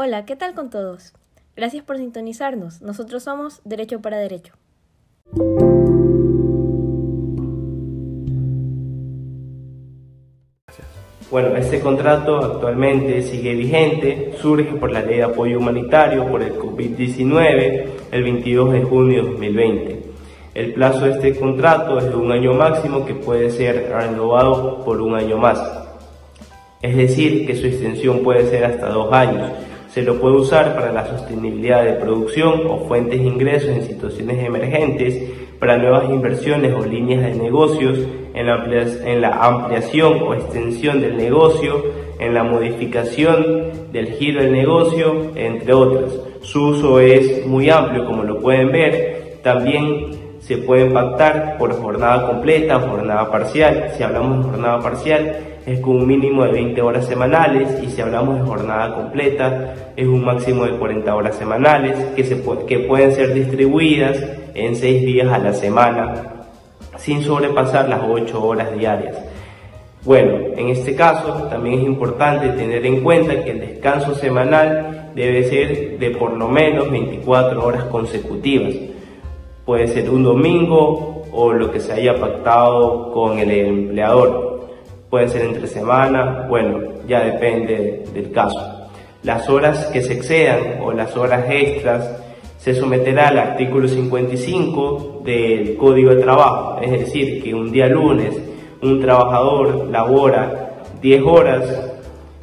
Hola, ¿qué tal con todos? Gracias por sintonizarnos. Nosotros somos Derecho para Derecho. Bueno, este contrato actualmente sigue vigente, surge por la Ley de Apoyo Humanitario por el COVID-19 el 22 de junio de 2020. El plazo de este contrato es de un año máximo que puede ser renovado por un año más. Es decir, que su extensión puede ser hasta dos años. Se lo puede usar para la sostenibilidad de producción o fuentes de ingresos en situaciones emergentes, para nuevas inversiones o líneas de negocios, en la, en la ampliación o extensión del negocio, en la modificación del giro del negocio, entre otras. Su uso es muy amplio, como lo pueden ver. También se puede pactar por jornada completa jornada parcial. Si hablamos de jornada parcial, es con un mínimo de 20 horas semanales y si hablamos de jornada completa, es un máximo de 40 horas semanales que, se que pueden ser distribuidas en 6 días a la semana sin sobrepasar las 8 horas diarias. Bueno, en este caso también es importante tener en cuenta que el descanso semanal debe ser de por lo menos 24 horas consecutivas. Puede ser un domingo o lo que se haya pactado con el empleador. Puede ser entre semana, bueno, ya depende del caso. Las horas que se excedan o las horas extras se someterá al artículo 55 del Código de Trabajo, es decir, que un día lunes un trabajador labora 10 horas,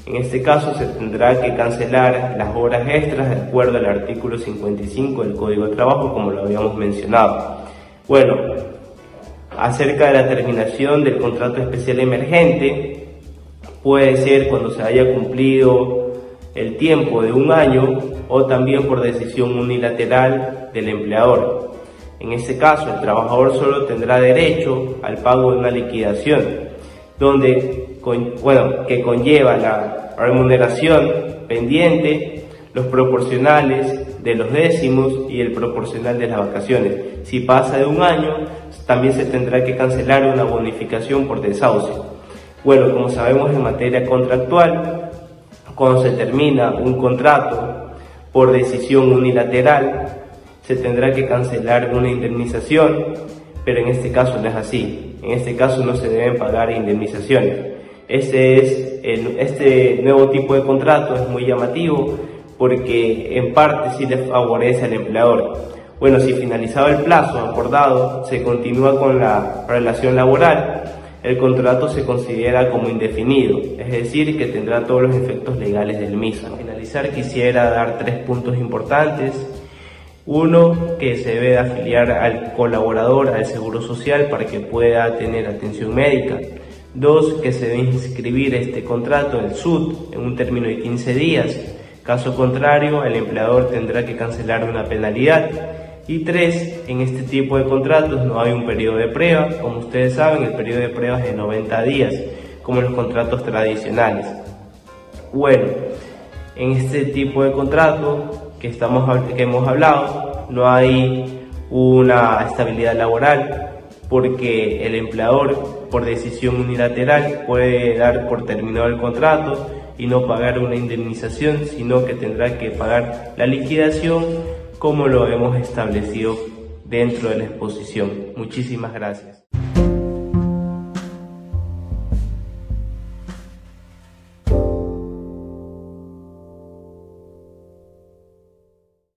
en este caso se tendrá que cancelar las horas extras de acuerdo al artículo 55 del Código de Trabajo, como lo habíamos mencionado. Bueno, acerca de la terminación del contrato especial emergente, puede ser cuando se haya cumplido el tiempo de un año o también por decisión unilateral del empleador. En este caso, el trabajador solo tendrá derecho al pago de una liquidación, donde, bueno, que conlleva la remuneración pendiente, los proporcionales de los décimos y el proporcional de las vacaciones. Si pasa de un año, también se tendrá que cancelar una bonificación por desahucio. Bueno, como sabemos en materia contractual, cuando se termina un contrato por decisión unilateral, se tendrá que cancelar una indemnización, pero en este caso no es así. En este caso no se deben pagar indemnizaciones. Este, es este nuevo tipo de contrato es muy llamativo porque en parte sí le favorece al empleador. Bueno, si finalizado el plazo acordado, se continúa con la relación laboral, el contrato se considera como indefinido, es decir, que tendrá todos los efectos legales del mismo. Para finalizar quisiera dar tres puntos importantes. Uno, que se debe afiliar al colaborador al Seguro Social para que pueda tener atención médica. Dos, que se debe inscribir este contrato en el SUD en un término de 15 días. Caso contrario, el empleador tendrá que cancelar una penalidad. Y tres, en este tipo de contratos no hay un periodo de prueba. Como ustedes saben, el periodo de prueba es de 90 días, como en los contratos tradicionales. Bueno, en este tipo de contrato que, estamos, que hemos hablado, no hay una estabilidad laboral porque el empleador, por decisión unilateral, puede dar por terminado el contrato y no pagar una indemnización, sino que tendrá que pagar la liquidación como lo hemos establecido dentro de la exposición. Muchísimas gracias.